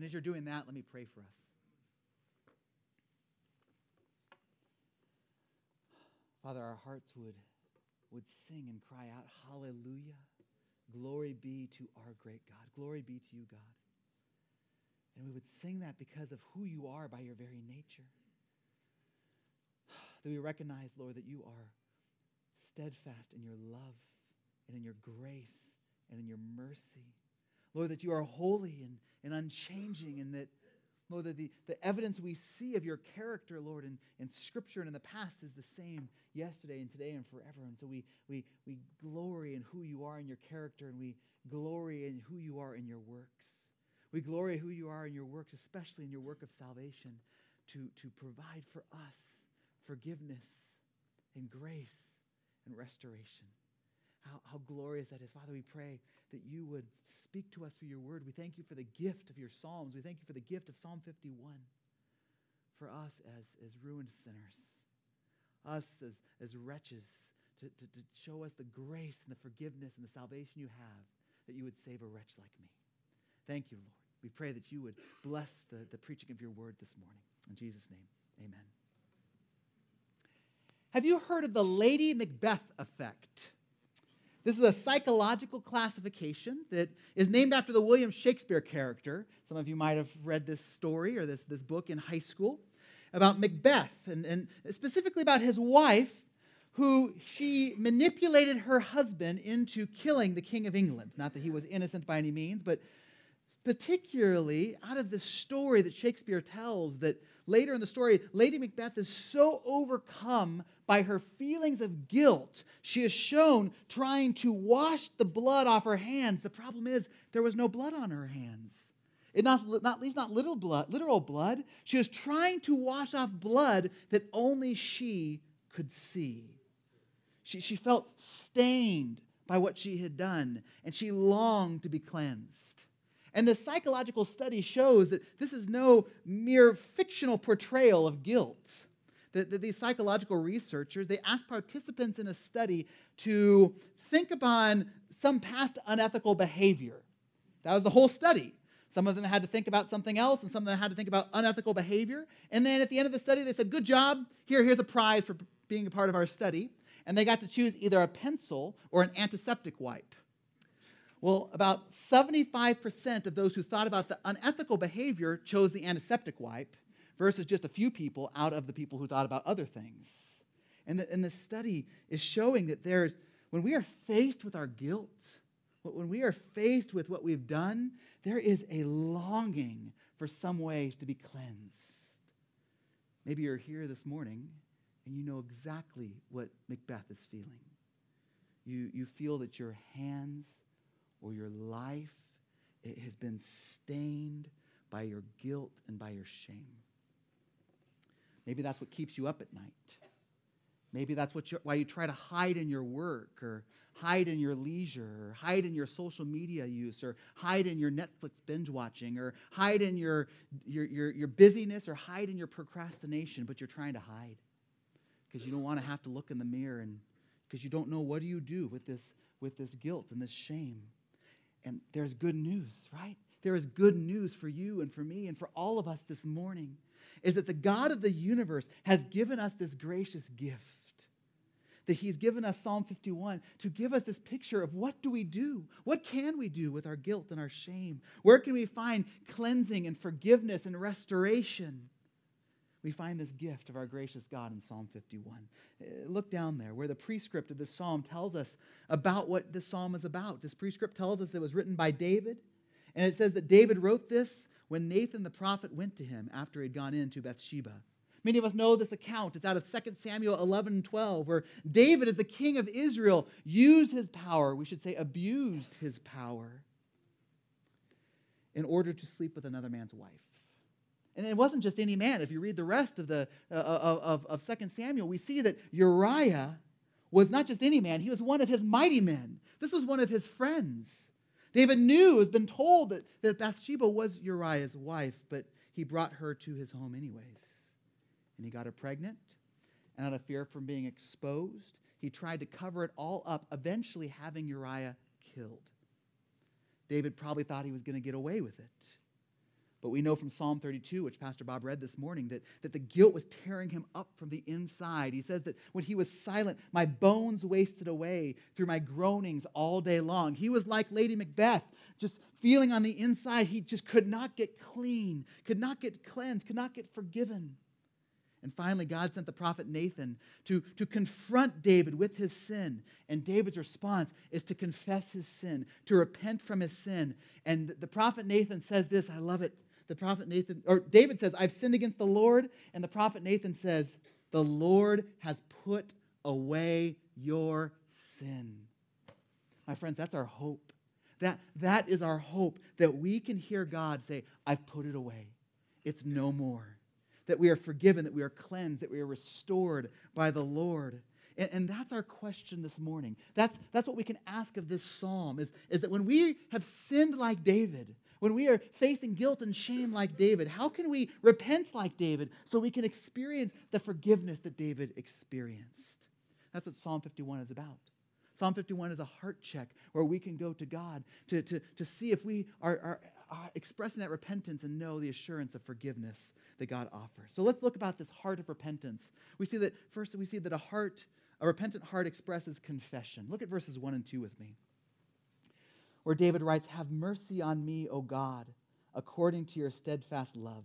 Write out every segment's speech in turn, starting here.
And as you're doing that, let me pray for us. Father, our hearts would, would sing and cry out, Hallelujah. Glory be to our great God. Glory be to you, God. And we would sing that because of who you are by your very nature. That we recognize, Lord, that you are steadfast in your love and in your grace and in your mercy. Lord, that you are holy and, and unchanging, and that, Lord, that the, the evidence we see of your character, Lord, in, in Scripture and in the past is the same yesterday and today and forever. And so we, we, we glory in who you are in your character, and we glory in who you are in your works. We glory who you are in your works, especially in your work of salvation, to, to provide for us forgiveness and grace and restoration. How, how glorious that is. Father, we pray that you would speak to us through your word. We thank you for the gift of your Psalms. We thank you for the gift of Psalm 51 for us as, as ruined sinners, us as, as wretches, to, to, to show us the grace and the forgiveness and the salvation you have, that you would save a wretch like me. Thank you, Lord. We pray that you would bless the, the preaching of your word this morning. In Jesus' name, amen. Have you heard of the Lady Macbeth effect? This is a psychological classification that is named after the William Shakespeare character. Some of you might have read this story or this, this book in high school about Macbeth, and, and specifically about his wife, who she manipulated her husband into killing the King of England. Not that he was innocent by any means, but particularly out of the story that Shakespeare tells that later in the story, Lady Macbeth is so overcome by her feelings of guilt. She is shown trying to wash the blood off her hands. The problem is, there was no blood on her hands. It not, not, not little blood, literal blood. She was trying to wash off blood that only she could see. She, she felt stained by what she had done, and she longed to be cleansed. And the psychological study shows that this is no mere fictional portrayal of guilt. That, that these psychological researchers, they asked participants in a study to think upon some past unethical behavior. That was the whole study. Some of them had to think about something else, and some of them had to think about unethical behavior. And then at the end of the study, they said, Good job. Here, here's a prize for being a part of our study. And they got to choose either a pencil or an antiseptic wipe. Well, about 75% of those who thought about the unethical behavior chose the antiseptic wipe versus just a few people out of the people who thought about other things. And the, and the study is showing that there's, when we are faced with our guilt, when we are faced with what we've done, there is a longing for some ways to be cleansed. Maybe you're here this morning and you know exactly what Macbeth is feeling. You, you feel that your hands or your life it has been stained by your guilt and by your shame. Maybe that's what keeps you up at night. Maybe that's what why you try to hide in your work or hide in your leisure or hide in your social media use or hide in your Netflix binge watching or hide in your, your, your, your busyness or hide in your procrastination, but you're trying to hide because you don't want to have to look in the mirror and because you don't know what do you do with this, with this guilt and this shame. And there's good news, right? There is good news for you and for me and for all of us this morning is that the God of the universe has given us this gracious gift. That he's given us Psalm 51 to give us this picture of what do we do? What can we do with our guilt and our shame? Where can we find cleansing and forgiveness and restoration? We find this gift of our gracious God in Psalm 51. Uh, look down there where the prescript of this psalm tells us about what this psalm is about. This prescript tells us it was written by David, and it says that David wrote this when Nathan the prophet went to him after he'd gone into Bathsheba. Many of us know this account. It's out of 2 Samuel 11 and 12, where David, as the king of Israel, used his power, we should say abused his power, in order to sleep with another man's wife. And it wasn't just any man. If you read the rest of, the, uh, of, of 2 Samuel, we see that Uriah was not just any man, he was one of his mighty men. This was one of his friends. David knew, has been told that, that Bathsheba was Uriah's wife, but he brought her to his home anyways. And he got her pregnant, and out of fear from being exposed, he tried to cover it all up, eventually having Uriah killed. David probably thought he was going to get away with it. But we know from Psalm 32, which Pastor Bob read this morning, that, that the guilt was tearing him up from the inside. He says that when he was silent, my bones wasted away through my groanings all day long. He was like Lady Macbeth, just feeling on the inside he just could not get clean, could not get cleansed, could not get forgiven. And finally, God sent the prophet Nathan to, to confront David with his sin. And David's response is to confess his sin, to repent from his sin. And the prophet Nathan says this I love it. The prophet Nathan, or David says, I've sinned against the Lord. And the prophet Nathan says, The Lord has put away your sin. My friends, that's our hope. That, that is our hope that we can hear God say, I've put it away. It's no more that we are forgiven, that we are cleansed, that we are restored by the Lord. And, and, that's our question this morning. That's, that's what we can ask of this psalm is, is that when we have sinned like David, when we are facing guilt and shame like David, how can we repent like David so we can experience the forgiveness that David experienced? That's what Psalm 51 is about. Psalm 51 is a heart check where we can go to God to, to, to see if we are, are, are expressing that repentance and know the assurance of forgiveness that God offers. So let's look about this heart of repentance. We see that first we see that a heart, a repentant heart expresses confession. Look at verses 1 and 2 with me. Where David writes, Have mercy on me, O God, according to your steadfast love.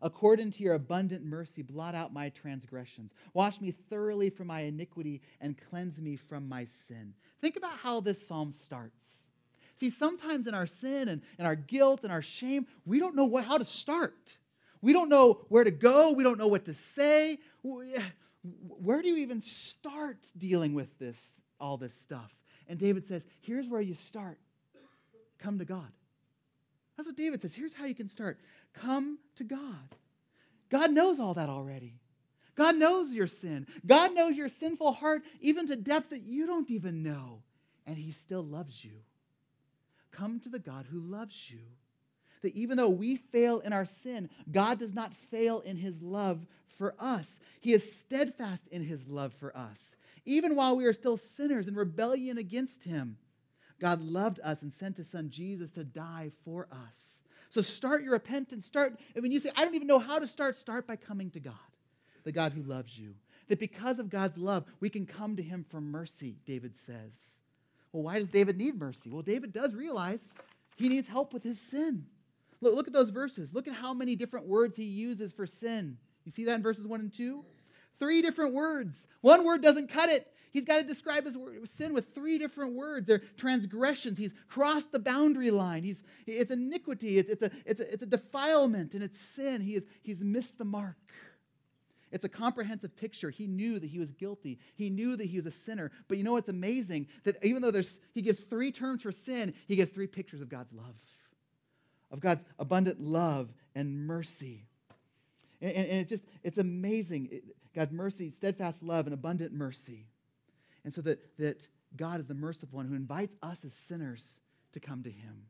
According to your abundant mercy, blot out my transgressions. Wash me thoroughly from my iniquity and cleanse me from my sin. Think about how this psalm starts. See, sometimes in our sin and, and our guilt and our shame, we don't know what, how to start. We don't know where to go. We don't know what to say. Where do you even start dealing with this, all this stuff? And David says, here's where you start. Come to God. That's what David says. Here's how you can start. Come to God. God knows all that already. God knows your sin. God knows your sinful heart, even to depths that you don't even know. And He still loves you. Come to the God who loves you that even though we fail in our sin, God does not fail in his love for us. He is steadfast in his love for us. Even while we are still sinners in rebellion against him, God loved us and sent his son Jesus to die for us. So start your repentance. Start, and when you say, I don't even know how to start, start by coming to God, the God who loves you. That because of God's love, we can come to him for mercy, David says. Well, why does David need mercy? Well, David does realize he needs help with his sin. Look, look at those verses. Look at how many different words he uses for sin. You see that in verses 1 and 2? Three different words. One word doesn't cut it. He's got to describe his sin with three different words. They're transgressions. He's crossed the boundary line. He's, it's iniquity. It's, it's, a, it's, a, it's a defilement and it's sin. He is, he's missed the mark. It's a comprehensive picture. He knew that he was guilty. He knew that he was a sinner. But you know what's amazing? That even though there's, he gives three terms for sin, he gives three pictures of God's love of God's abundant love and mercy. And, and, and it just, it's amazing. God's mercy, steadfast love, and abundant mercy. And so that, that God is the merciful one who invites us as sinners to come to him.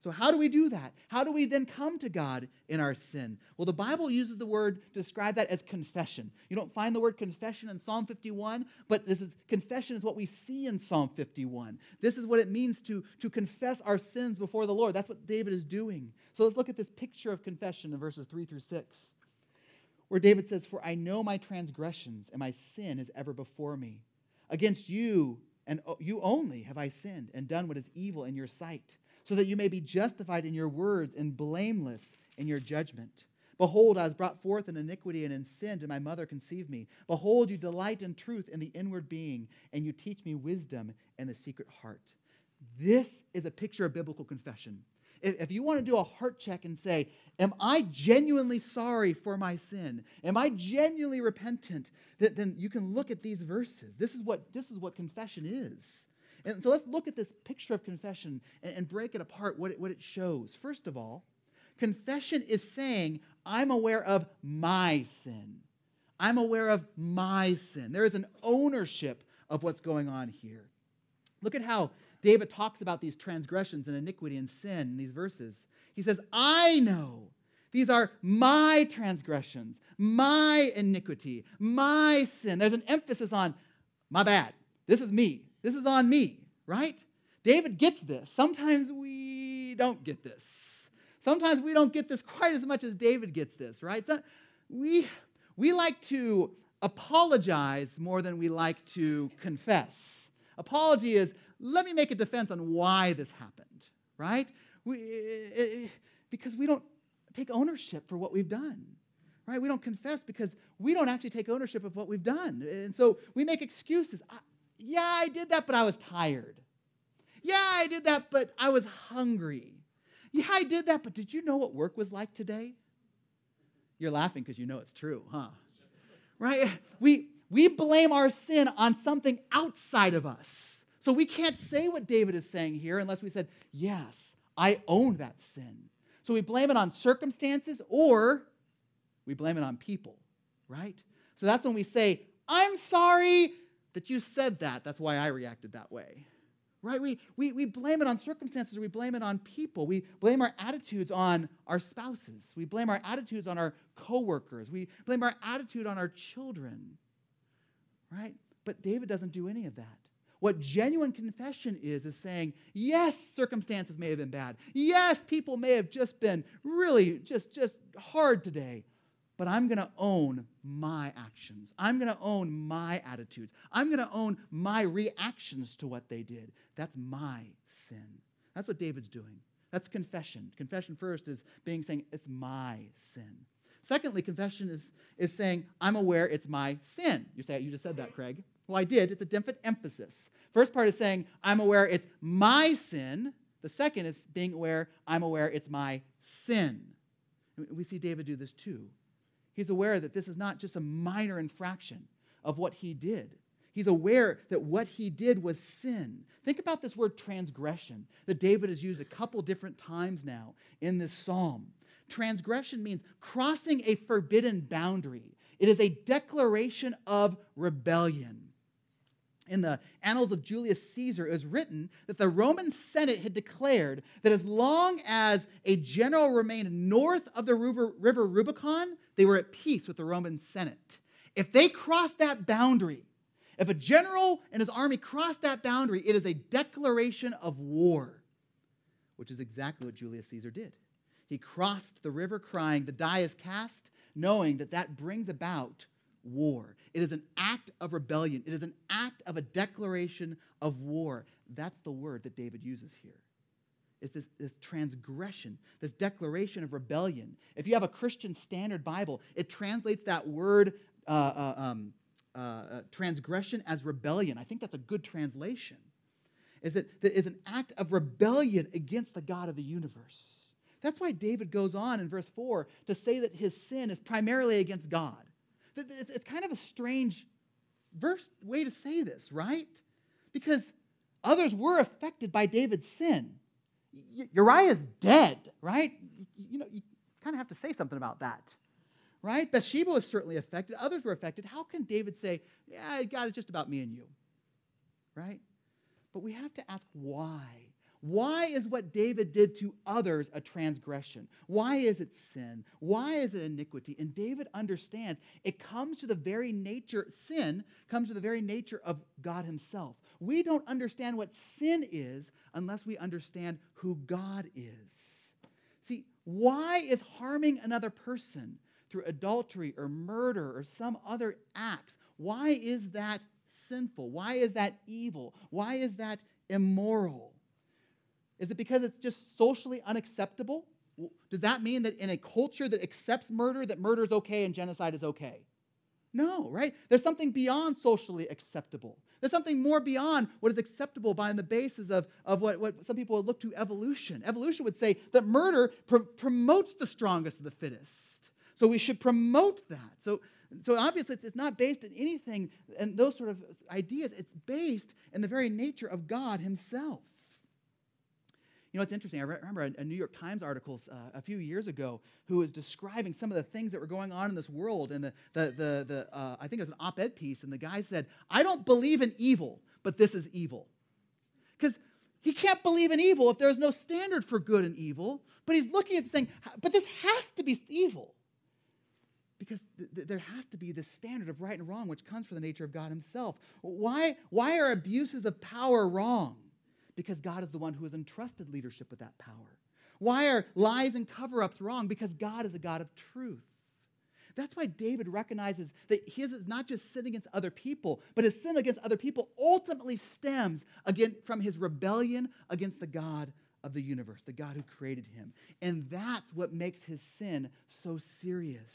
So, how do we do that? How do we then come to God in our sin? Well, the Bible uses the word to describe that as confession. You don't find the word confession in Psalm 51, but this is confession is what we see in Psalm 51. This is what it means to, to confess our sins before the Lord. That's what David is doing. So, let's look at this picture of confession in verses 3 through 6, where David says, For I know my transgressions, and my sin is ever before me. Against you and you only have I sinned and done what is evil in your sight so that you may be justified in your words and blameless in your judgment. Behold, I was brought forth in iniquity, and in sin did my mother conceive me. Behold, you delight in truth in the inward being, and you teach me wisdom in the secret heart. This is a picture of biblical confession. If you want to do a heart check and say, Am I genuinely sorry for my sin? Am I genuinely repentant? Then you can look at these verses. This is what, this is what confession is. And so let's look at this picture of confession and, and break it apart, what it, what it shows. First of all, confession is saying, I'm aware of my sin. I'm aware of my sin. There is an ownership of what's going on here. Look at how David talks about these transgressions and iniquity and sin in these verses. He says, I know these are my transgressions, my iniquity, my sin. There's an emphasis on my bad. This is me. This is on me, right? David gets this. Sometimes we don't get this. sometimes we don't get this quite as much as David gets this, right? So we, we like to apologize more than we like to confess. Apology is, let me make a defense on why this happened, right? We, it, it, because we don't take ownership for what we've done right? We don't confess because we don't actually take ownership of what we've done. And so we make excuses. I, yeah, I did that, but I was tired. Yeah, I did that, but I was hungry. Yeah, I did that, but did you know what work was like today? You're laughing because you know it's true, huh? Right? We, we blame our sin on something outside of us. So we can't say what David is saying here unless we said, Yes, I own that sin. So we blame it on circumstances or we blame it on people, right? So that's when we say, I'm sorry that you said that. That's why I reacted that way right? We, we, we blame it on circumstances, we blame it on people, we blame our attitudes on our spouses, we blame our attitudes on our coworkers, we blame our attitude on our children, right? But David doesn't do any of that. What genuine confession is, is saying, yes, circumstances may have been bad. Yes, people may have just been really just, just hard today but I'm going to own my actions. I'm going to own my attitudes. I'm going to own my reactions to what they did. That's my sin. That's what David's doing. That's confession. Confession first is being saying, it's my sin. Secondly, confession is, is saying, I'm aware it's my sin. You say you just said that, Craig. Well, I did. It's a different emphasis. First part is saying, I'm aware it's my sin. The second is being aware, I'm aware it's my sin. We see David do this too. He's aware that this is not just a minor infraction of what he did. He's aware that what he did was sin. Think about this word transgression that David has used a couple different times now in this psalm. Transgression means crossing a forbidden boundary, it is a declaration of rebellion in the Annals of Julius Caesar, it was written that the Roman Senate had declared that as long as a general remained north of the river, Rubicon, they were at peace with the Roman Senate. If they crossed that boundary, if a general and his army crossed that boundary, it is a declaration of war, which is exactly what Julius Caesar did. He crossed the river crying, The die is cast, knowing that that brings about war. It is an act of rebellion. It is an act of a declaration of war. That's the word that David uses here. It's this, this transgression, this declaration of rebellion. If you have a Christian Standard Bible, it translates that word uh, uh, um, uh, uh transgression as rebellion. I think that's a good translation. Is that, that is an act of rebellion against the God of the universe. That's why David goes on in verse 4 to say that his sin is primarily against God. It's kind of a strange verse way to say this, right? Because others were affected by David's sin. Uriah's dead, right? You know, you kind of have to say something about that, right? Bathsheba was certainly affected. Others were affected. How can David say, yeah, God, it's just about me and you, right? But we have to ask why. Why is what David did to others a transgression? Why is it sin? Why is it iniquity? And David understands it comes to the very nature, sin comes to the very nature of God Himself. We don't understand what sin is unless we understand who God is. See, why is harming another person through adultery or murder or some other acts, why is that sinful? Why is that evil? Why is that immoral? Is it because it's just socially unacceptable? Does that mean that in a culture that accepts murder, that murder is okay and genocide is okay? No, right? There's something beyond socially acceptable. There's something more beyond what is acceptable by the basis of, of what, what some people would look to evolution. Evolution would say that murder pr- promotes the strongest of the fittest. So we should promote that. So, so obviously, it's, it's not based in anything and those sort of ideas. It's based in the very nature of God Himself. You know, it's interesting. I remember a, New York Times article uh, a few years ago who was describing some of the things that were going on in this world. And the, the, the, the uh, I think it was an op ed piece. And the guy said, I don't believe in evil, but this is evil. Because he can't believe in evil if there's no standard for good and evil. But he's looking at saying, but this has to be evil. Because th- th- there has to be this standard of right and wrong, which comes from the nature of God Himself. Why, why are abuses of power wrong? Because God is the one who has entrusted leadership with that power. Why are lies and cover ups wrong? Because God is a God of truth. That's why David recognizes that his is not just sin against other people, but his sin against other people ultimately stems again from his rebellion against the God of the universe, the God who created him. And that's what makes his sin so serious.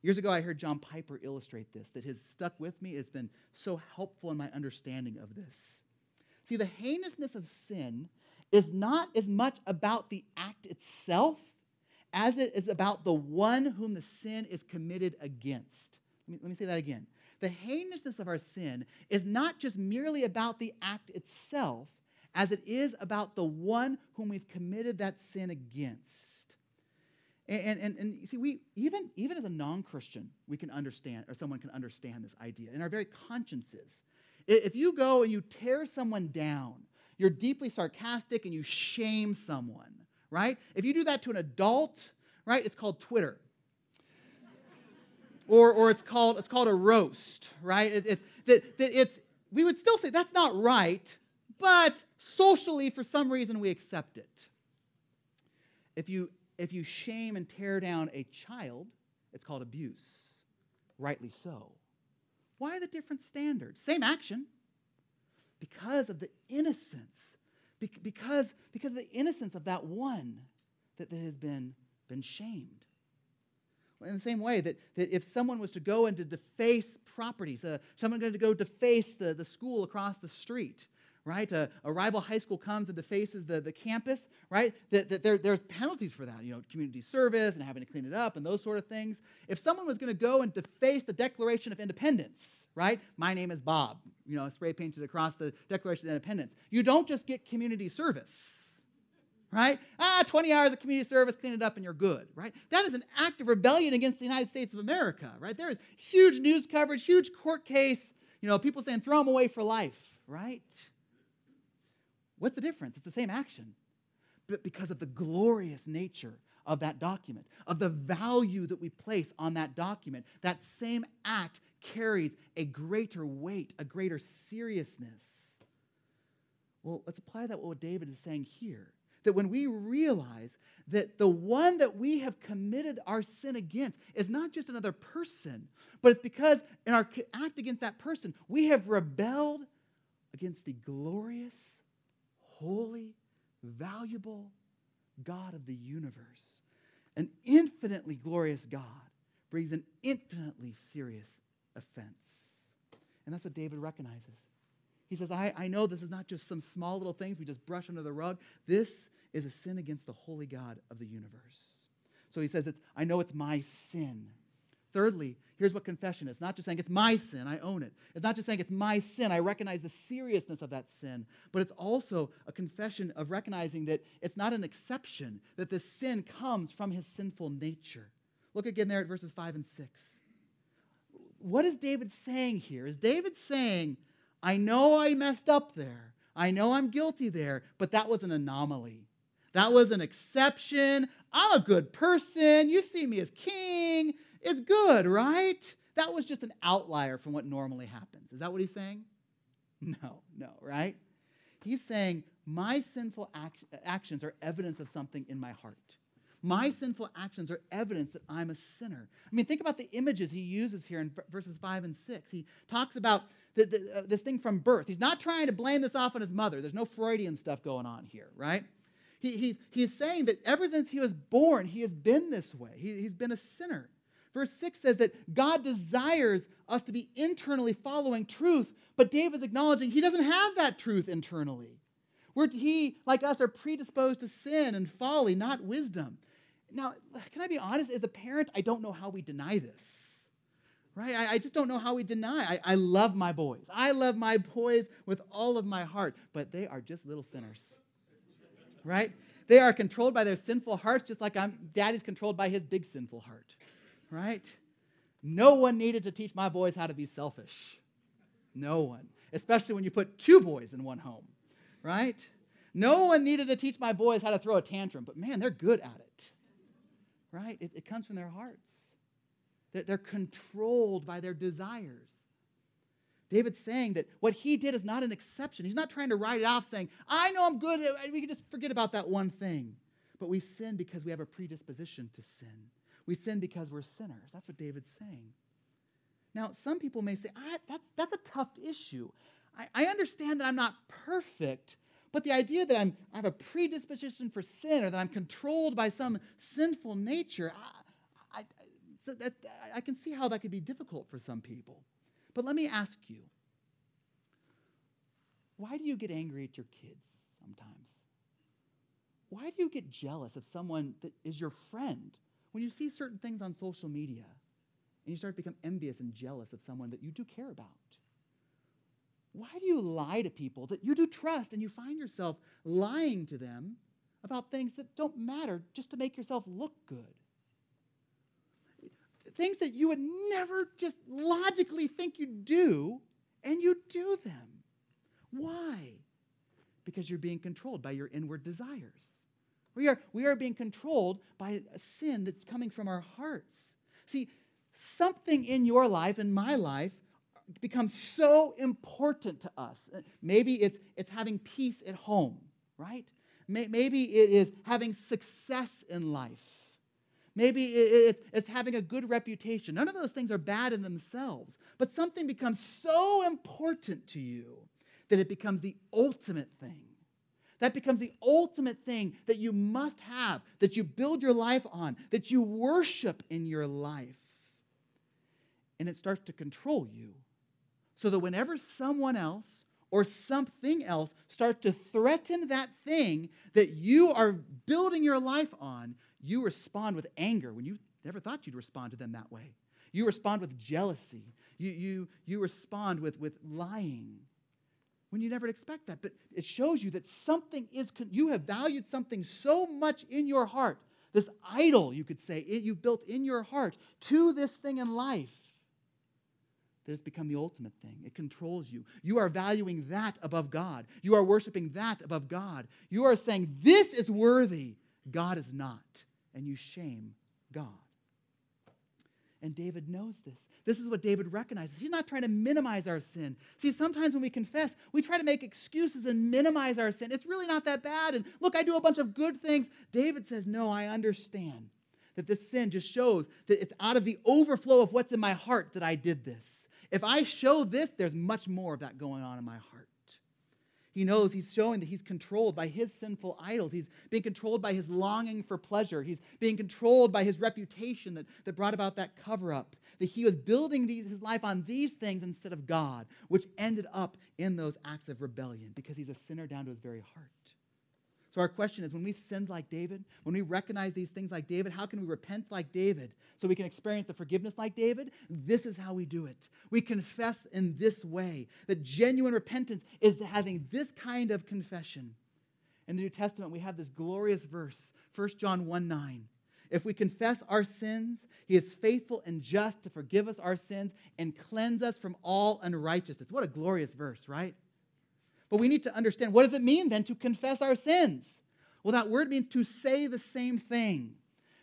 Years ago, I heard John Piper illustrate this, that has stuck with me. It's been so helpful in my understanding of this. See, the heinousness of sin is not as much about the act itself as it is about the one whom the sin is committed against. Let me, let me say that again. The heinousness of our sin is not just merely about the act itself, as it is about the one whom we've committed that sin against. And, and, and you see, we, even, even as a non Christian, we can understand, or someone can understand this idea in our very consciences. If you go and you tear someone down, you're deeply sarcastic and you shame someone, right? If you do that to an adult, right, it's called Twitter. or, or it's called it's called a roast, right? It, it, that, that it's we would still say that's not right, but socially for some reason we accept it. If you if you shame and tear down a child, it's called abuse. Rightly so. Why are the different standards? Same action. Because of the innocence. Because, because of the innocence of that one that, that has been, been shamed. In the same way that, that if someone was to go and to deface properties, uh, someone going to go deface the, the school across the street, right? A, a, rival high school comes and defaces the, the campus, right? That, that there, there's penalties for that, you know, community service and having to clean it up and those sort of things. If someone was going to go and deface the Declaration of Independence, right? My name is Bob, you know, spray painted across the Declaration of Independence, you don't just get community service. Right? Ah, 20 hours of community service, clean it up, and you're good, right? That is an act of rebellion against the United States of America, right? There is huge news coverage, huge court case, you know, people saying throw them away for life, right? What's the difference? It's the same action. But because of the glorious nature of that document, of the value that we place on that document, that same act carries a greater weight, a greater seriousness. Well, let's apply that to what David is saying here. That when we realize that the one that we have committed our sin against is not just another person, but it's because in our act against that person, we have rebelled against the glorious holy, valuable God of the universe. An infinitely glorious God brings an infinitely serious offense. And that's what David recognizes. He says, I, I know this is not just some small little things we just brush under the rug. This is a sin against the holy God of the universe. So he says, it's, I know it's my sin. Thirdly, here's what confession is. It's not just saying it's my sin, I own it. It's not just saying it's my sin, I recognize the seriousness of that sin, but it's also a confession of recognizing that it's not an exception, that the sin comes from his sinful nature. Look again there at verses 5 and 6. What is David saying here? Is David saying, I know I messed up there, I know I'm guilty there, but that was an anomaly. That was an exception. I'm a good person. You see me as king. It's good, right? That was just an outlier from what normally happens. Is that what he's saying? No, no, right? He's saying, my sinful act- actions are evidence of something in my heart. My sinful actions are evidence that I'm a sinner. I mean, think about the images he uses here in verses 5 and 6. He talks about the, the, uh, this thing from birth. He's not trying to blame this off on his mother. There's no Freudian stuff going on here, right? He, he's, he's saying that ever since he was born, he has been this way. He, he's been a sinner. Verse 6 says that God desires us to be internally following truth, but David's acknowledging he doesn't have that truth internally. Where he, like us, are predisposed to sin and folly, not wisdom. Now, can I be honest? As a parent, I don't know how we deny this. Right? I, I just don't know how we deny. I, I love my boys. I love my boys with all of my heart, but they are just little sinners. Right? They are controlled by their sinful hearts, just like I'm, daddy's controlled by his big sinful heart right? No one needed to teach my boys how to be selfish. No one. Especially when you put two boys in one home, right? No one needed to teach my boys how to throw a tantrum, but man, they're good at it, right? It, it comes from their hearts. They're, they're controlled by their desires. David's saying that what he did is not an exception. He's not trying to write it off saying, I know I'm good. We can just forget about that one thing. but we sin because we have a predisposition to sin. We sin because we're sinners. That's what David's saying. Now, some people may say, that's, that's a tough issue. I, I understand that I'm not perfect, but the idea that I'm, I have a predisposition for sin or that I'm controlled by some sinful nature, I, I, so that, I can see how that could be difficult for some people. But let me ask you why do you get angry at your kids sometimes? Why do you get jealous of someone that is your friend when you see certain things on social media and you start to become envious and jealous of someone that you do care about? Why do you lie to people that you do trust and you find yourself lying to them about things that don't matter just to make yourself look good? Things that you would never just logically think you'd do, and you do them. Why? Because you're being controlled by your inward desires. We are, we are being controlled by a sin that's coming from our hearts. See, something in your life, in my life, becomes so important to us. Uh, maybe it's, it's having peace at home, right? Maybe it is having success in life. Maybe it's having a good reputation. None of those things are bad in themselves, but something becomes so important to you that it becomes the ultimate thing. That becomes the ultimate thing that you must have, that you build your life on, that you worship in your life. And it starts to control you. So that whenever someone else or something else starts to threaten that thing that you are building your life on, you respond with anger when you never thought you'd respond to them that way. You respond with jealousy. You, you, you respond with, with lying when you never expect that. But it shows you that something is, you have valued something so much in your heart, this idol, you could say, it, you've built in your heart to this thing in life, that it's become the ultimate thing. It controls you. You are valuing that above God. You are worshiping that above God. You are saying, This is worthy. God is not. And you shame God. And David knows this. This is what David recognizes. He's not trying to minimize our sin. See, sometimes when we confess, we try to make excuses and minimize our sin. It's really not that bad. And look, I do a bunch of good things. David says, No, I understand that this sin just shows that it's out of the overflow of what's in my heart that I did this. If I show this, there's much more of that going on in my heart. He knows he's showing that he's controlled by his sinful idols. He's being controlled by his longing for pleasure. He's being controlled by his reputation that, that brought about that cover up. That he was building these, his life on these things instead of God, which ended up in those acts of rebellion because he's a sinner down to his very heart. So, our question is when we've sinned like David, when we recognize these things like David, how can we repent like David so we can experience the forgiveness like David? This is how we do it. We confess in this way that genuine repentance is having this kind of confession. In the New Testament, we have this glorious verse, 1 John 1 9. If we confess our sins, he is faithful and just to forgive us our sins and cleanse us from all unrighteousness. What a glorious verse, right? But we need to understand what does it mean then to confess our sins? Well, that word means to say the same thing.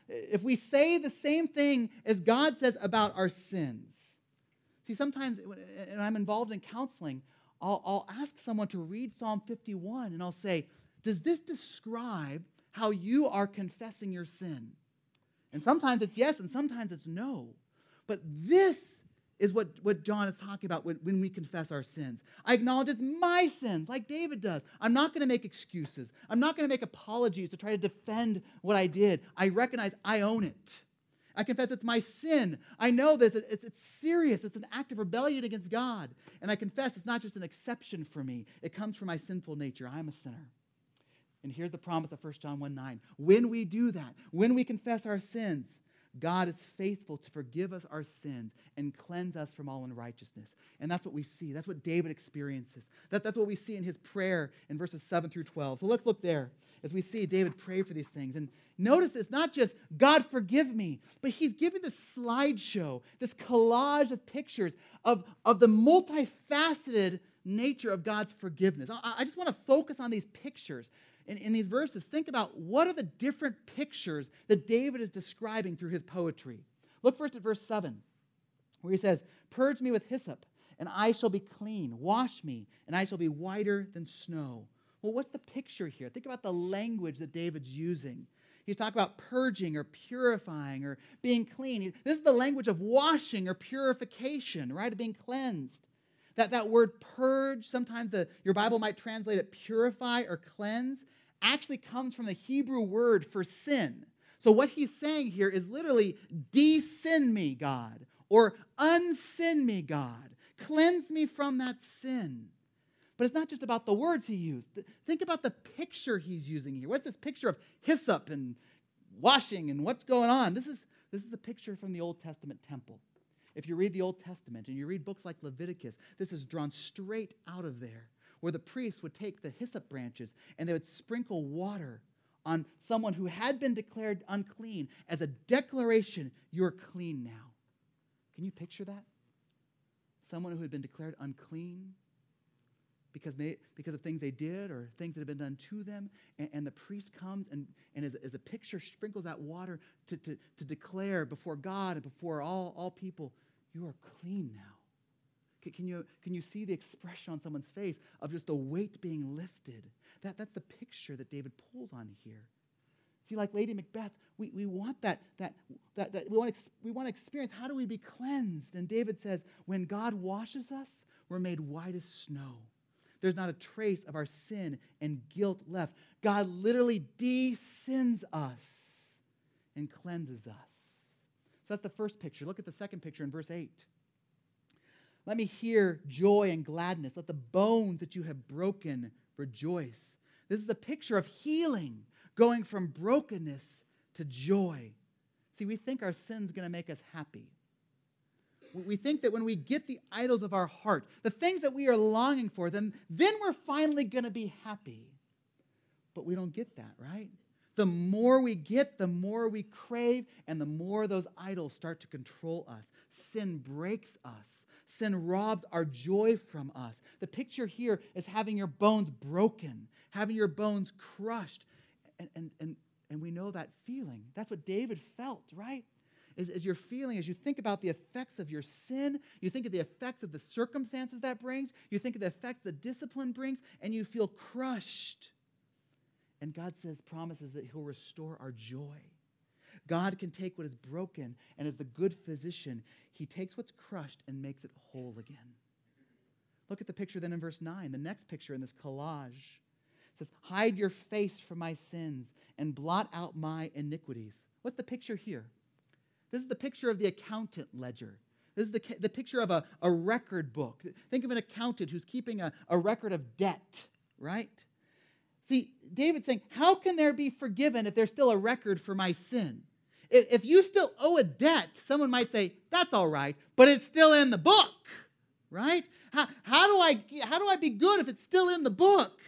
If we say the same thing as God says about our sins. See, sometimes when I'm involved in counseling, I'll, I'll ask someone to read Psalm 51 and I'll say, Does this describe how you are confessing your sin? And sometimes it's yes, and sometimes it's no. But this is what, what John is talking about when, when we confess our sins. I acknowledge it's my sins, like David does. I'm not going to make excuses. I'm not going to make apologies to try to defend what I did. I recognize I own it. I confess it's my sin. I know that it's, it's, it's, serious. It's an act of rebellion against God. And I confess it's not just an exception for me, it comes from my sinful nature. I'm a sinner. And here's the promise of 1 John 1 9. When we do that, when we confess our sins, God is faithful to forgive us our sins and cleanse us from all unrighteousness. And that's what we see. That's what David experiences. That, that's what we see in his prayer in verses 7 through 12. So let's look there as we see David pray for these things. And notice it's not just, God, forgive me, but he's giving this slideshow, this collage of pictures of, of the multifaceted nature of God's forgiveness. I, I just want to focus on these pictures in, in these verses, think about what are the different pictures that David is describing through his poetry. Look first at verse 7, where he says, Purge me with hyssop, and I shall be clean. Wash me, and I shall be whiter than snow. Well, what's the picture here? Think about the language that David's using. He's talking about purging or purifying or being clean. This is the language of washing or purification, right? Of being cleansed. That, that word purge, sometimes the, your Bible might translate it purify or cleanse, actually comes from the Hebrew word for sin. So what he's saying here is literally de-sin me, God, or unsin me, God. Cleanse me from that sin. But it's not just about the words he used. Think about the picture he's using here. What's this picture of hyssop and washing and what's going on? This is, this is a picture from the Old Testament temple. If you read the Old Testament and you read books like Leviticus, this is drawn straight out of there, where the priests would take the hyssop branches and they would sprinkle water on someone who had been declared unclean as a declaration, you're clean now. Can you picture that? Someone who had been declared unclean because, they, because of things they did or things that had been done to them. And, and the priest comes and, and as, as, a picture sprinkles that water to, to, to declare before God and before all, all people, you are clean now. Can, you, can you see the expression on someone's face of just the weight being lifted? That, that's the picture that David pulls on here. See, like Lady Macbeth, we, we want that, that, that, that we, want we want to experience how do we be cleansed? And David says, when God washes us, we're made white as snow. There's not a trace of our sin and guilt left. God literally desins us and cleanses us. So that's the first picture. Look at the second picture in verse 8. Let me hear joy and gladness. Let the bones that you have broken rejoice. This is a picture of healing, going from brokenness to joy. See, we think our sin's going to make us happy we think that when we get the idols of our heart, the things that we are longing for, then, then we're finally going to be happy. But we don't get that, right? The more we get, the more we crave, and the more those idols start to control us. Sin breaks us. Sin robs our joy from us. The picture here is having your bones broken, having your bones crushed. And, and, and, and we know that feeling. That's what David felt, right? is, is you're feeling, as you think about the effects of your sin, you think of the effects of the circumstances that brings, you think of the effects the discipline brings, and you feel crushed. And God says, promises that He'll restore our joy. God can take what is broken, and as the good physician, He takes what's crushed and makes it whole again. Look at the picture then in verse 9, the next picture in this collage. It says, Hide your face from my sins and blot out my iniquities. What's the picture here? This is the picture of the accountant ledger. This is the, the picture of a, a record book. Think of an accountant who's keeping a, a record of debt, right? See, David's saying, How can there be forgiven if there's still a record for my sin? If, you still owe a debt, someone might say, That's all right, but it's still in the book, right? How, how, do I, how do I be good if it's still in the book?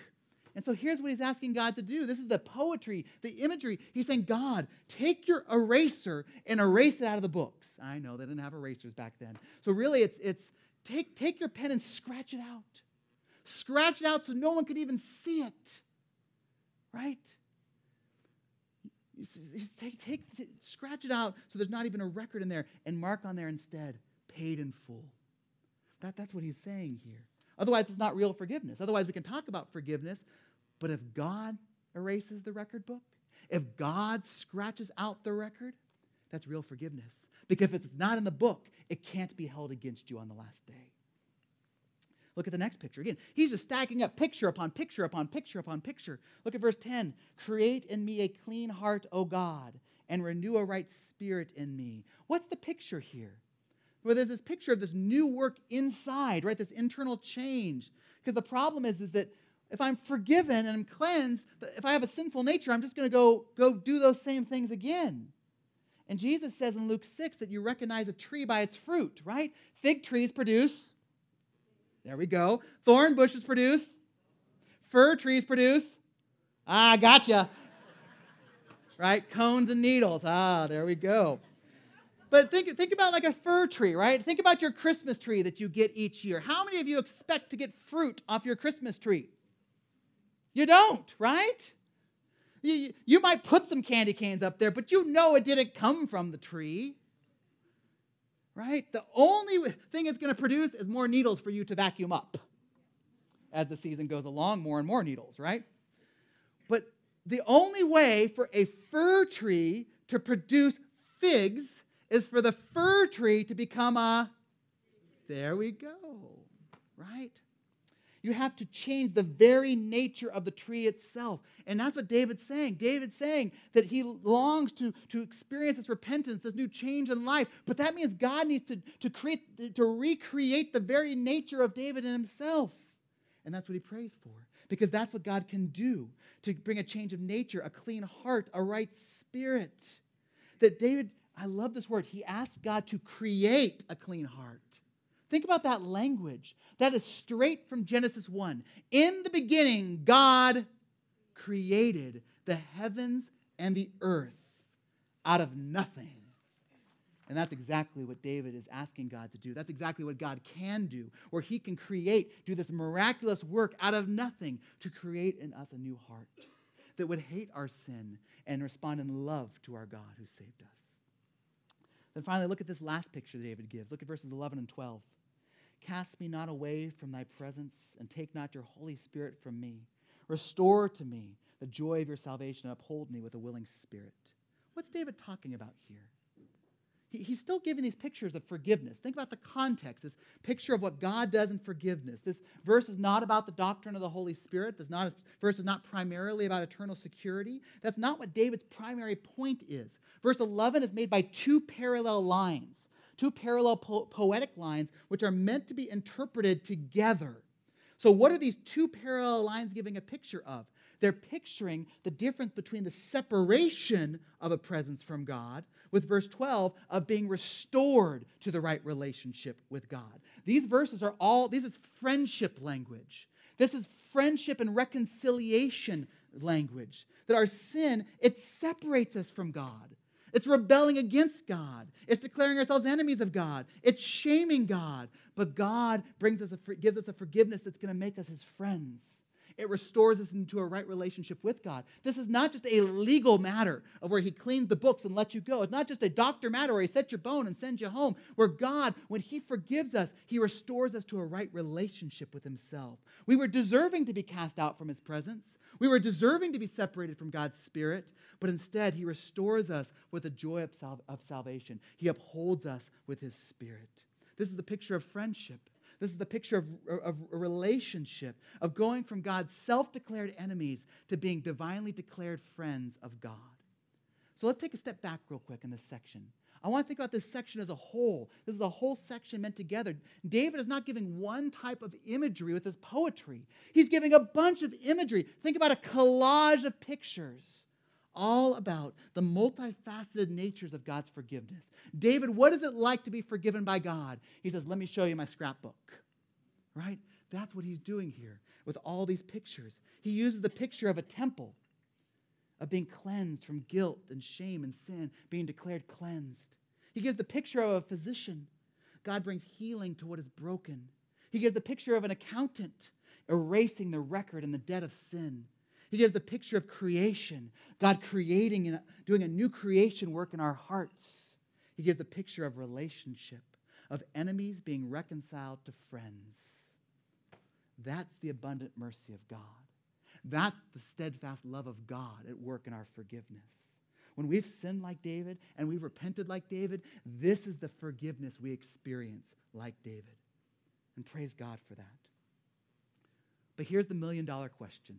And so here's what he's asking God to do. This is the poetry, the imagery. He's saying, God, take your eraser and erase it out of the books. I know they didn't have erasers back then. So really, it's, it's take, take your pen and scratch it out. Scratch it out so no one could even see it. Right? Take, take, take, scratch it out so there's not even a record in there and mark on there instead, paid in full. That, that's what he's saying here. Otherwise, it's not real forgiveness. Otherwise, we can talk about forgiveness, but if God erases the record book, if God scratches out the record, that's real forgiveness. Because if it's not in the book, it can't be held against you on the last day. Look at the next picture. Again, he's just stacking up picture upon picture upon picture upon picture. Look at verse 10. Create in me a clean heart, O God, and renew a right spirit in me. What's the picture here? Well, there's this picture of this new work inside, right? This internal change. Because the problem is, is that if I'm forgiven and I'm cleansed, if I have a sinful nature, I'm just going to go, go do those same things again. And Jesus says in Luke 6 that you recognize a tree by its fruit, right? Fig trees produce, there we go. Thorn bushes produce, fir trees produce, ah, gotcha. right? Cones and needles, ah, there we go. But think, think about like a fir tree, right? Think about your Christmas tree that you get each year. How many of you expect to get fruit off your Christmas tree? You don't, right? You, you might put some candy canes up there, but you know it didn't come from the tree. Right? The only thing it's going to produce is more needles for you to vacuum up as the season goes along, more and more needles, right? But the only way for a fir tree to produce figs is for the fir tree to become a. There we go, right? You have to change the very nature of the tree itself. And that's what David's saying. David's saying that he longs to, to experience this repentance, this new change in life. But that means God needs to, to, create, to recreate the very nature of David in himself. And that's what he prays for. Because that's what God can do to bring a change of nature, a clean heart, a right spirit. That David, I love this word, he asked God to create a clean heart. Think about that language. That is straight from Genesis 1. In the beginning, God created the heavens and the earth out of nothing. And that's exactly what David is asking God to do. That's exactly what God can do, where he can create, do this miraculous work out of nothing to create in us a new heart that would hate our sin and respond in love to our God who saved us. Then finally, look at this last picture David gives. Look at verses 11 and 12. Cast me not away from thy presence, and take not your Holy Spirit from me. Restore to me the joy of your salvation, and uphold me with a willing spirit. What's David talking about here? He, he's still giving these pictures of forgiveness. Think about the context, this picture of what God does in forgiveness. This verse is not about the doctrine of the Holy Spirit. This verse is not primarily about eternal security. That's not what David's primary point is. Verse 11 is made by two parallel lines two parallel po- poetic lines which are meant to be interpreted together. So, what are these two parallel lines giving a picture of? They're picturing the difference between the separation of a presence from God with verse 12 of being restored to the right relationship with God. These verses are all, this is friendship language. This is friendship and reconciliation language. That our sin, it separates us from God. It's rebelling against God. It's declaring ourselves enemies of God. It's shaming God. But God brings us a, gives us a forgiveness that's going to make us his friends. It restores us into a right relationship with God. This is not just a legal matter of where he cleans the books and lets you go. It's not just a doctor matter where he sets your bone and sends you home. Where God, when he forgives us, he restores us to a right relationship with himself. We were deserving to be cast out from his presence. We were deserving to be separated from God's Spirit, but instead, He restores us with the joy of, sal- of salvation. He upholds us with His Spirit. This is the picture of friendship. This is the picture of, of a relationship, of going from God's self declared enemies to being divinely declared friends of God. So let's take a step back, real quick, in this section. I want to think about this section as a whole. This is a whole section meant together. David is not giving one type of imagery with his poetry, he's giving a bunch of imagery. Think about a collage of pictures all about the multifaceted natures of God's forgiveness. David, what is it like to be forgiven by God? He says, Let me show you my scrapbook. Right? That's what he's doing here with all these pictures. He uses the picture of a temple, of being cleansed from guilt and shame and sin, being declared cleansed. He gives the picture of a physician. God brings healing to what is broken. He gives the picture of an accountant erasing the record and the debt of sin. He gives the picture of creation, God creating and doing a new creation work in our hearts. He gives the picture of relationship, of enemies being reconciled to friends. That's the abundant mercy of God. That's the steadfast love of God at work in our forgiveness. When we've sinned like David and we've repented like David, this is the forgiveness we experience like David. And praise God for that. But here's the million dollar question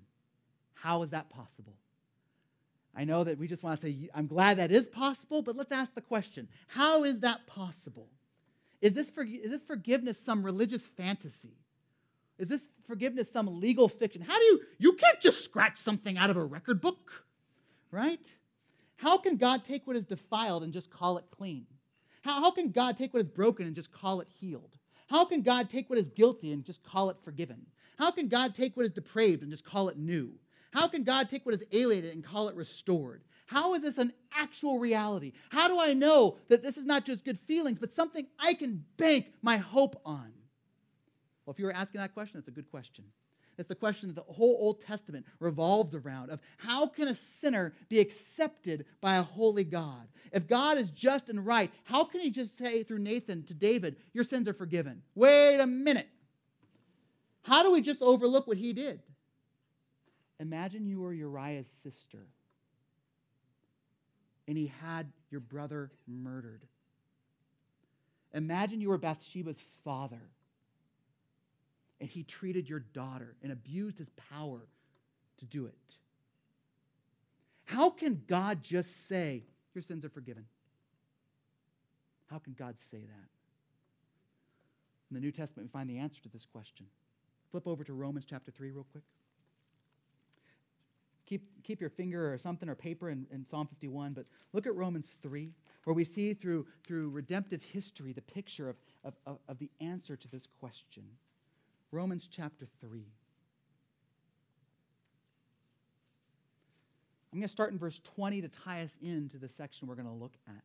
How is that possible? I know that we just want to say, I'm glad that is possible, but let's ask the question How is that possible? Is this, for, is this forgiveness some religious fantasy? Is this forgiveness some legal fiction? How do you, you can't just scratch something out of a record book, right? How can God take what is defiled and just call it clean? How, how can God take what is broken and just call it healed? How can God take what is guilty and just call it forgiven? How can God take what is depraved and just call it new? How can God take what is alienated and call it restored? How is this an actual reality? How do I know that this is not just good feelings, but something I can bank my hope on? Well, if you were asking that question, it's a good question. It's the question that the whole Old Testament revolves around of how can a sinner be accepted by a holy God? If God is just and right, how can he just say through Nathan to David, your sins are forgiven? Wait a minute. How do we just overlook what he did? Imagine you were Uriah's sister and he had your brother murdered. Imagine you were Bathsheba's father and he treated your daughter and abused his power to do it. How can God just say, Your sins are forgiven? How can God say that? In the New Testament, we find the answer to this question. Flip over to Romans chapter 3 real quick. Keep, keep your finger or something or paper in, in Psalm 51, but look at Romans 3, where we see through, through redemptive history the picture of, of, of, of the answer to this question. Romans chapter 3. I'm going to start in verse 20 to tie us into the section we're going to look at.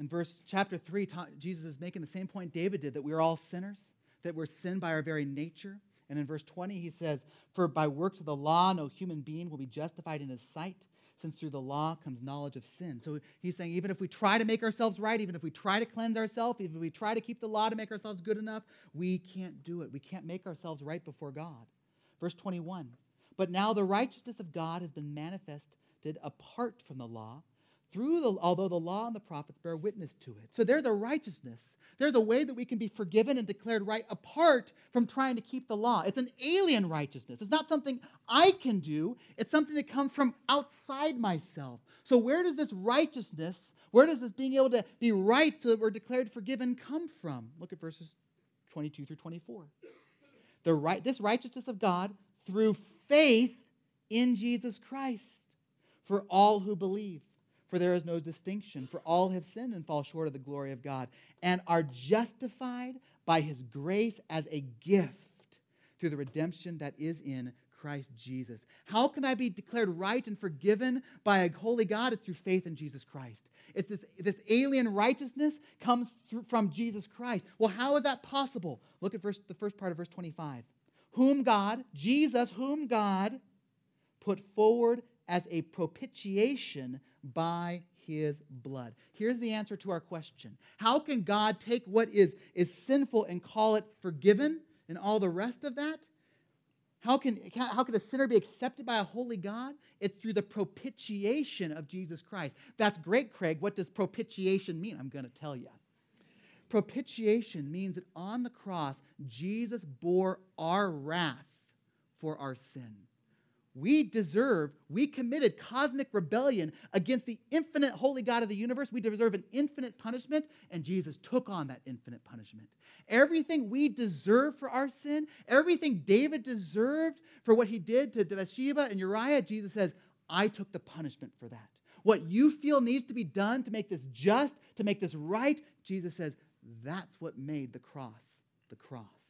In verse chapter 3, Jesus is making the same point David did that we are all sinners, that we're sinned by our very nature. And in verse 20, he says, For by works of the law, no human being will be justified in his sight, since through the law comes knowledge of sin. So he's saying, even if we try to make ourselves right, even if we try to cleanse ourselves, even if we try to keep the law to make ourselves good enough, we can't do it. We can't make ourselves right before God. Verse 21, But now the righteousness of God has been manifested apart from the law through the, although the law and the prophets bear witness to it. So there's a righteousness. There's a way that we can be forgiven and declared right apart from trying to keep the law. It's an alien righteousness. It's not something I can do, it's something that comes from outside myself. So, where does this righteousness, where does this being able to be right so that we're declared forgiven come from? Look at verses 22 through 24. The right, this righteousness of God through faith in Jesus Christ for all who believe. For there is no distinction, for all have sinned and fall short of the glory of God, and are justified by his grace as a gift through the redemption that is in Christ Jesus. How can I be declared right and forgiven by a holy God? It's through faith in Jesus Christ. It's this, this alien righteousness comes through, from Jesus Christ. Well, how is that possible? Look at verse, the first part of verse 25. Whom God, Jesus, whom God put forward as a propitiation by his blood. Here's the answer to our question How can God take what is, is sinful and call it forgiven and all the rest of that? How can, how can a sinner be accepted by a holy God? It's through the propitiation of Jesus Christ. That's great, Craig. What does propitiation mean? I'm going to tell you. Propitiation means that on the cross, Jesus bore our wrath for our sin. We deserve, we committed cosmic rebellion against the infinite holy God of the universe. We deserve an infinite punishment, and Jesus took on that infinite punishment. Everything we deserve for our sin, everything David deserved for what he did to Bathsheba and Uriah, Jesus says, I took the punishment for that. What you feel needs to be done to make this just, to make this right, Jesus says, that's what made the cross the cross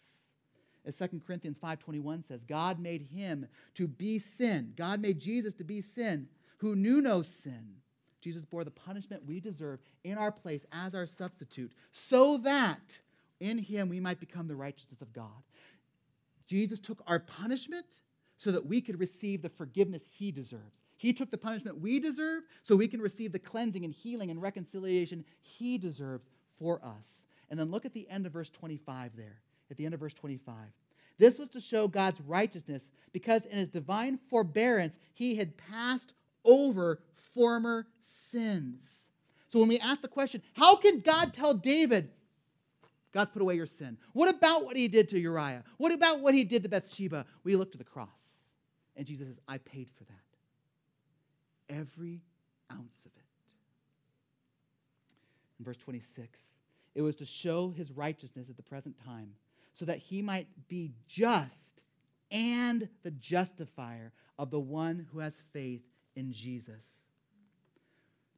as 2 Corinthians 5:21 says, God made him to be sin. God made Jesus to be sin, who knew no sin. Jesus bore the punishment we deserve in our place as our substitute, so that in him we might become the righteousness of God. Jesus took our punishment so that we could receive the forgiveness he deserves. He took the punishment we deserve so we can receive the cleansing and healing and reconciliation he deserves for us. And then look at the end of verse 25 there at the end of verse 25. This was to show God's righteousness because in his divine forbearance, he had passed over former sins. So when we ask the question, how can God tell David, God's put away your sin? What about what he did to Uriah? What about what he did to Bathsheba? We look to the cross. And Jesus says, I paid for that. Every ounce of it. In verse 26, it was to show his righteousness at the present time so that he might be just and the justifier of the one who has faith in Jesus.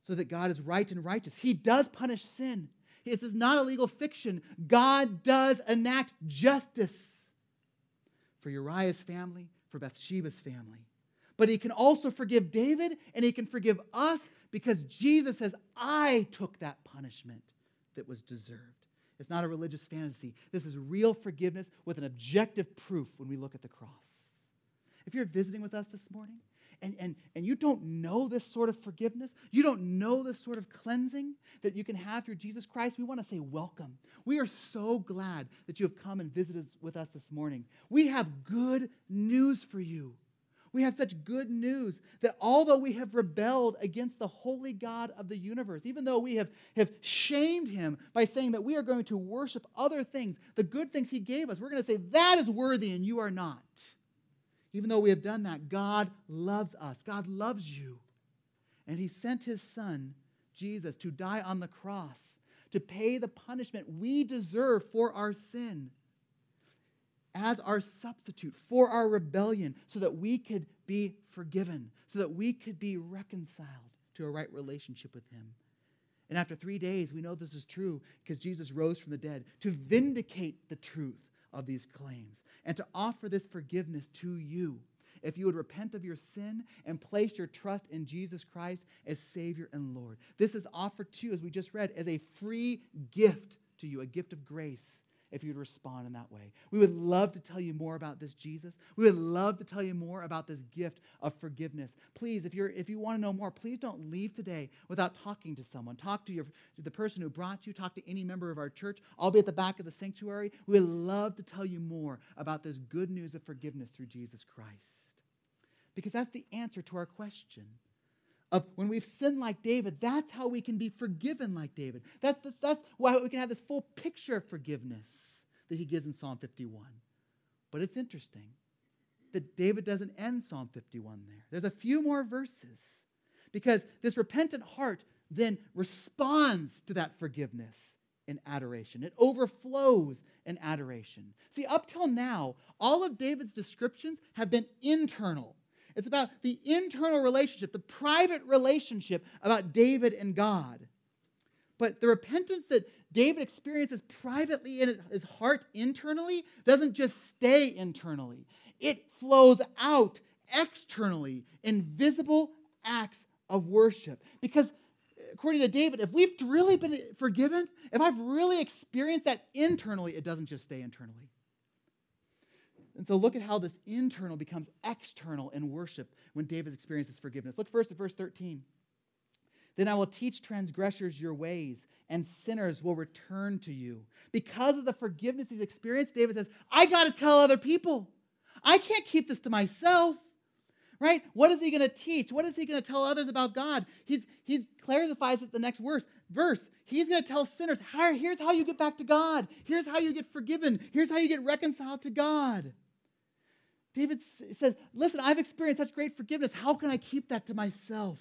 So that God is right and righteous. He does punish sin. This is not a legal fiction. God does enact justice for Uriah's family, for Bathsheba's family. But he can also forgive David and he can forgive us because Jesus says, I took that punishment that was deserved. It's not a religious fantasy. This is real forgiveness with an objective proof when we look at the cross. If you're visiting with us this morning and, and, and you don't know this sort of forgiveness, you don't know this sort of cleansing that you can have through Jesus Christ, we want to say welcome. We are so glad that you have come and visited with us this morning. We have good news for you. We have such good news that although we have rebelled against the holy God of the universe, even though we have, have shamed him by saying that we are going to worship other things, the good things he gave us, we're going to say that is worthy and you are not. Even though we have done that, God loves us. God loves you. And he sent his son, Jesus, to die on the cross, to pay the punishment we deserve for our sin as our substitute for our rebellion so that we could be forgiven, so that we could be reconciled to a right relationship with Him. And after three days, we know this is true because Jesus rose from the dead to vindicate the truth of these claims and to offer this forgiveness to you if you would repent of your sin and place your trust in Jesus Christ as Savior and Lord. This is offered to you, as we just read, as a free gift to you, a gift of grace if you'd respond in that way. We would love to tell you more about this Jesus. We would love to tell you more about this gift of forgiveness. Please, if you're if you want to know more, please don't leave today without talking to someone. Talk to your to the person who brought you, talk to any member of our church. I'll be at the back of the sanctuary. We would love to tell you more about this good news of forgiveness through Jesus Christ. Because that's the answer to our question of when we've sinned like David, that's how we can be forgiven like David. That's, that's, that's why we can have this full picture of forgiveness that he gives in Psalm 51. But it's interesting that David doesn't end Psalm 51 there. There's a few more verses because this repentant heart then responds to that forgiveness in adoration. It overflows in adoration. See, up till now, all of David's descriptions have been internal. It's about the internal relationship, the private relationship about David and God. But the repentance that David experiences privately in his heart internally doesn't just stay internally, it flows out externally in visible acts of worship. Because according to David, if we've really been forgiven, if I've really experienced that internally, it doesn't just stay internally. And so look at how this internal becomes external in worship when David experiences forgiveness. Look first at verse 13. Then I will teach transgressors your ways, and sinners will return to you. Because of the forgiveness he's experienced, David says, I got to tell other people. I can't keep this to myself. Right? What is he going to teach? What is he going to tell others about God? He's, he clarifies it the next verse. Verse. He's going to tell sinners, here's how you get back to God. Here's how you get forgiven. Here's how you get reconciled to God. David says, Listen, I've experienced such great forgiveness. How can I keep that to myself?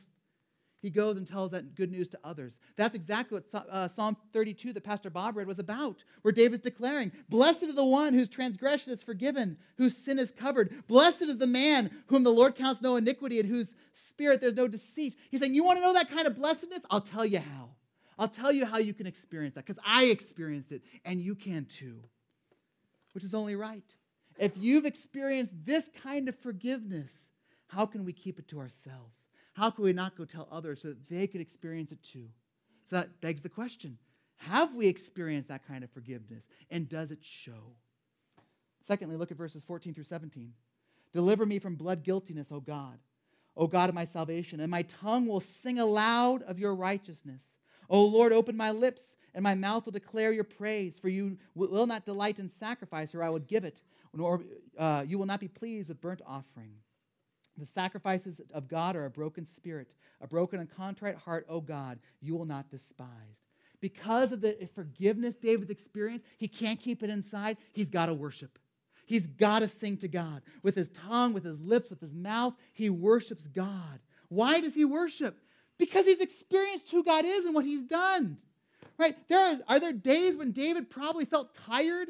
He goes and tells that good news to others. That's exactly what uh, Psalm 32 that Pastor Bob read was about, where David's declaring, Blessed is the one whose transgression is forgiven, whose sin is covered. Blessed is the man whom the Lord counts no iniquity, and whose spirit there's no deceit. He's saying, You want to know that kind of blessedness? I'll tell you how. I'll tell you how you can experience that, because I experienced it, and you can too, which is only right. If you've experienced this kind of forgiveness, how can we keep it to ourselves? How can we not go tell others so that they could experience it too? So that begs the question have we experienced that kind of forgiveness? And does it show? Secondly, look at verses 14 through 17. Deliver me from blood guiltiness, O God, O God of my salvation, and my tongue will sing aloud of your righteousness. O Lord, open my lips, and my mouth will declare your praise, for you will not delight in sacrifice, or I would give it nor uh, you will not be pleased with burnt offering. The sacrifices of God are a broken spirit, a broken and contrite heart, O God, you will not despise. Because of the forgiveness David's experienced, he can't keep it inside. He's got to worship. He's got to sing to God. With his tongue, with his lips, with his mouth, he worships God. Why does he worship? Because he's experienced who God is and what he's done. Right? There are, are there days when David probably felt tired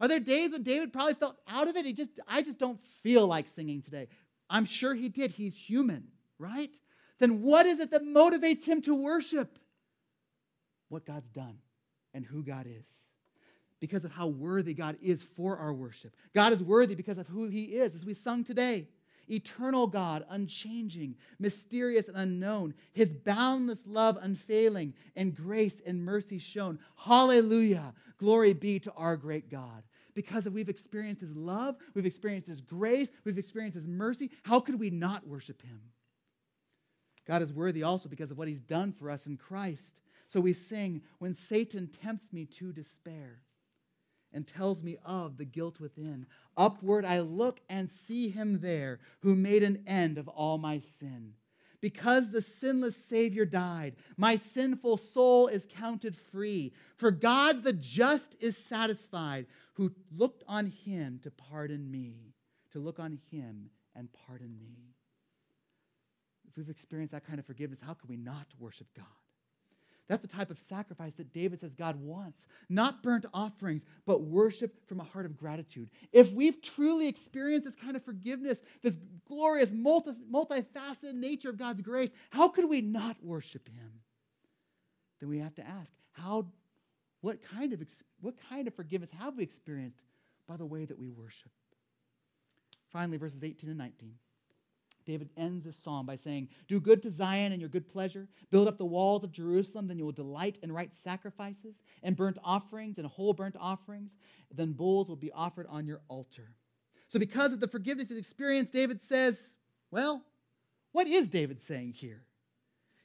are there days when David probably felt out of it? He just, I just don't feel like singing today. I'm sure he did. He's human, right? Then what is it that motivates him to worship? What God's done and who God is. Because of how worthy God is for our worship. God is worthy because of who he is, as we sung today. Eternal God, unchanging, mysterious and unknown, his boundless love unfailing, and grace and mercy shown. Hallelujah. Glory be to our great God. Because we've experienced his love, we've experienced his grace, we've experienced his mercy. How could we not worship him? God is worthy also because of what he's done for us in Christ. So we sing, When Satan tempts me to despair and tells me of the guilt within, upward I look and see him there who made an end of all my sin. Because the sinless Savior died, my sinful soul is counted free. For God the just is satisfied, who looked on him to pardon me, to look on him and pardon me. If we've experienced that kind of forgiveness, how can we not worship God? That's the type of sacrifice that David says God wants. Not burnt offerings, but worship from a heart of gratitude. If we've truly experienced this kind of forgiveness, this glorious, multi, multifaceted nature of God's grace, how could we not worship Him? Then we have to ask, how, what, kind of, what kind of forgiveness have we experienced by the way that we worship? Finally, verses 18 and 19. David ends this psalm by saying, Do good to Zion in your good pleasure. Build up the walls of Jerusalem, then you will delight in right sacrifices and burnt offerings and whole burnt offerings. Then bulls will be offered on your altar. So, because of the forgiveness he's experienced, David says, Well, what is David saying here?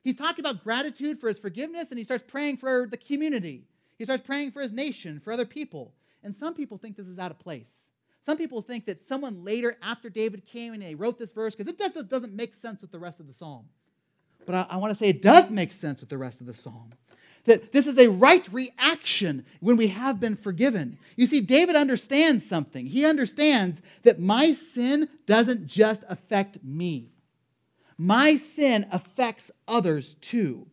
He's talking about gratitude for his forgiveness, and he starts praying for the community. He starts praying for his nation, for other people. And some people think this is out of place. Some people think that someone later after David came and they wrote this verse because it just doesn't make sense with the rest of the psalm. But I, I want to say it does make sense with the rest of the psalm. That this is a right reaction when we have been forgiven. You see, David understands something. He understands that my sin doesn't just affect me, my sin affects others too.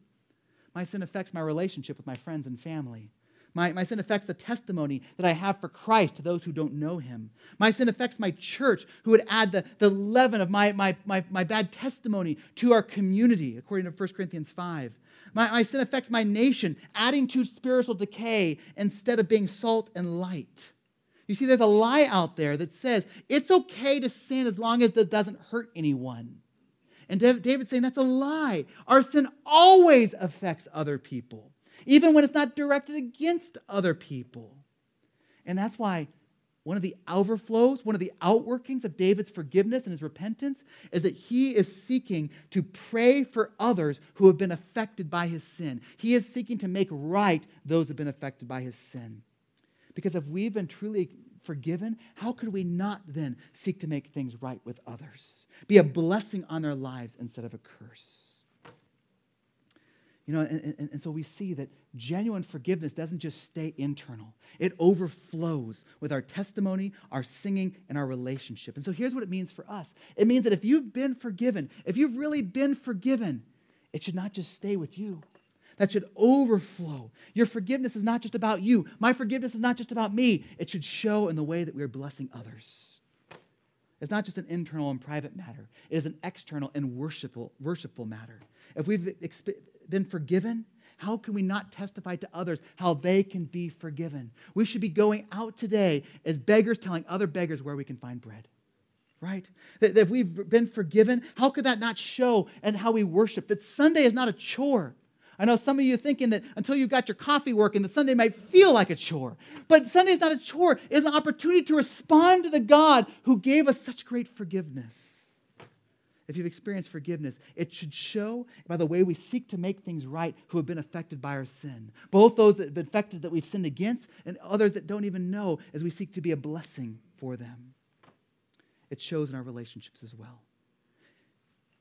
My sin affects my relationship with my friends and family. My, my sin affects the testimony that I have for Christ to those who don't know him. My sin affects my church, who would add the, the leaven of my, my, my, my bad testimony to our community, according to 1 Corinthians 5. My, my sin affects my nation, adding to spiritual decay instead of being salt and light. You see, there's a lie out there that says it's okay to sin as long as it doesn't hurt anyone. And David's saying that's a lie. Our sin always affects other people even when it's not directed against other people. And that's why one of the overflows, one of the outworkings of David's forgiveness and his repentance is that he is seeking to pray for others who have been affected by his sin. He is seeking to make right those who have been affected by his sin. Because if we've been truly forgiven, how could we not then seek to make things right with others? Be a blessing on their lives instead of a curse. You know, and, and, and, so we see that genuine forgiveness doesn't just stay internal, it overflows with our testimony, our singing, and our relationship. And so here's what it means for us it means that if you've been forgiven, if you've really been forgiven, it should not just stay with you. That should overflow. Your forgiveness is not just about you. My forgiveness is not just about me. It should show in the way that we are blessing others. It's not just an internal and private matter, it is an external and worshipful, worshipful matter. If we've been forgiven, how can we not testify to others how they can be forgiven? We should be going out today as beggars telling other beggars where we can find bread. Right? That if we've been forgiven, how could that not show and how we worship? That Sunday is not a chore. I know some of you thinking that until you got your coffee working, that Sunday might feel like a chore. But Sunday is not a chore, it's an opportunity to respond to the God who gave us such great forgiveness if you've experienced forgiveness, it should show by the way we seek to make things right who have been affected by our sin. Both those that have been affected that we've sinned against and others that don't even know as we seek to be a blessing for them. It shows in our relationships as well.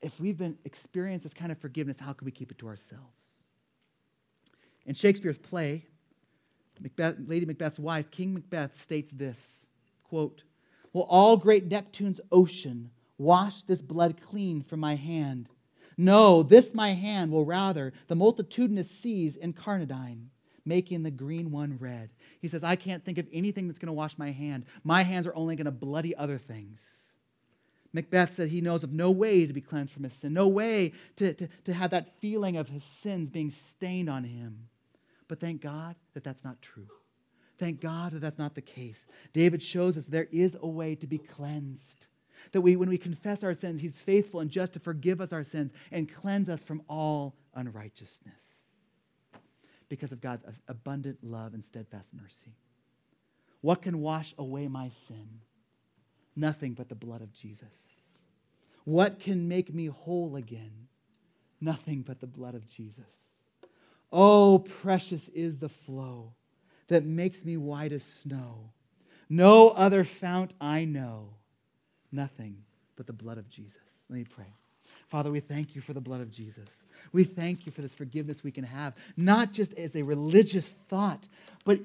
If we've been experienced this kind of forgiveness, how can we keep it to ourselves? In Shakespeare's play, Macbeth, Lady Macbeth's wife, King Macbeth, states this quote, Will all great Neptune's ocean Wash this blood clean from my hand. No, this my hand will rather the multitudinous seas incarnadine, making the green one red. He says, I can't think of anything that's going to wash my hand. My hands are only going to bloody other things. Macbeth said he knows of no way to be cleansed from his sin, no way to, to, to have that feeling of his sins being stained on him. But thank God that that's not true. Thank God that that's not the case. David shows us there is a way to be cleansed that we, when we confess our sins, He's faithful and just to forgive us our sins and cleanse us from all unrighteousness because of God's abundant love and steadfast mercy. What can wash away my sin? Nothing but the blood of Jesus. What can make me whole again? Nothing but the blood of Jesus. Oh, precious is the flow that makes me white as snow. No other fount I know. Nothing but the blood of Jesus. Let me pray. Father, we thank you for the blood of Jesus. We thank you for this forgiveness we can have, not just as a religious thought, but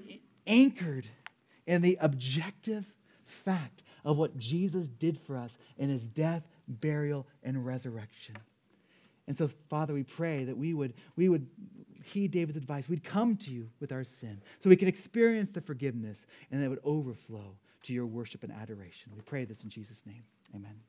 anchored in the objective fact of what Jesus did for us in his death, burial, and resurrection. And so, Father, we pray that we would, we would heed David's advice. We'd come to you with our sin so we can experience the forgiveness and that would overflow to your worship and adoration. We pray this in Jesus' name. Amen.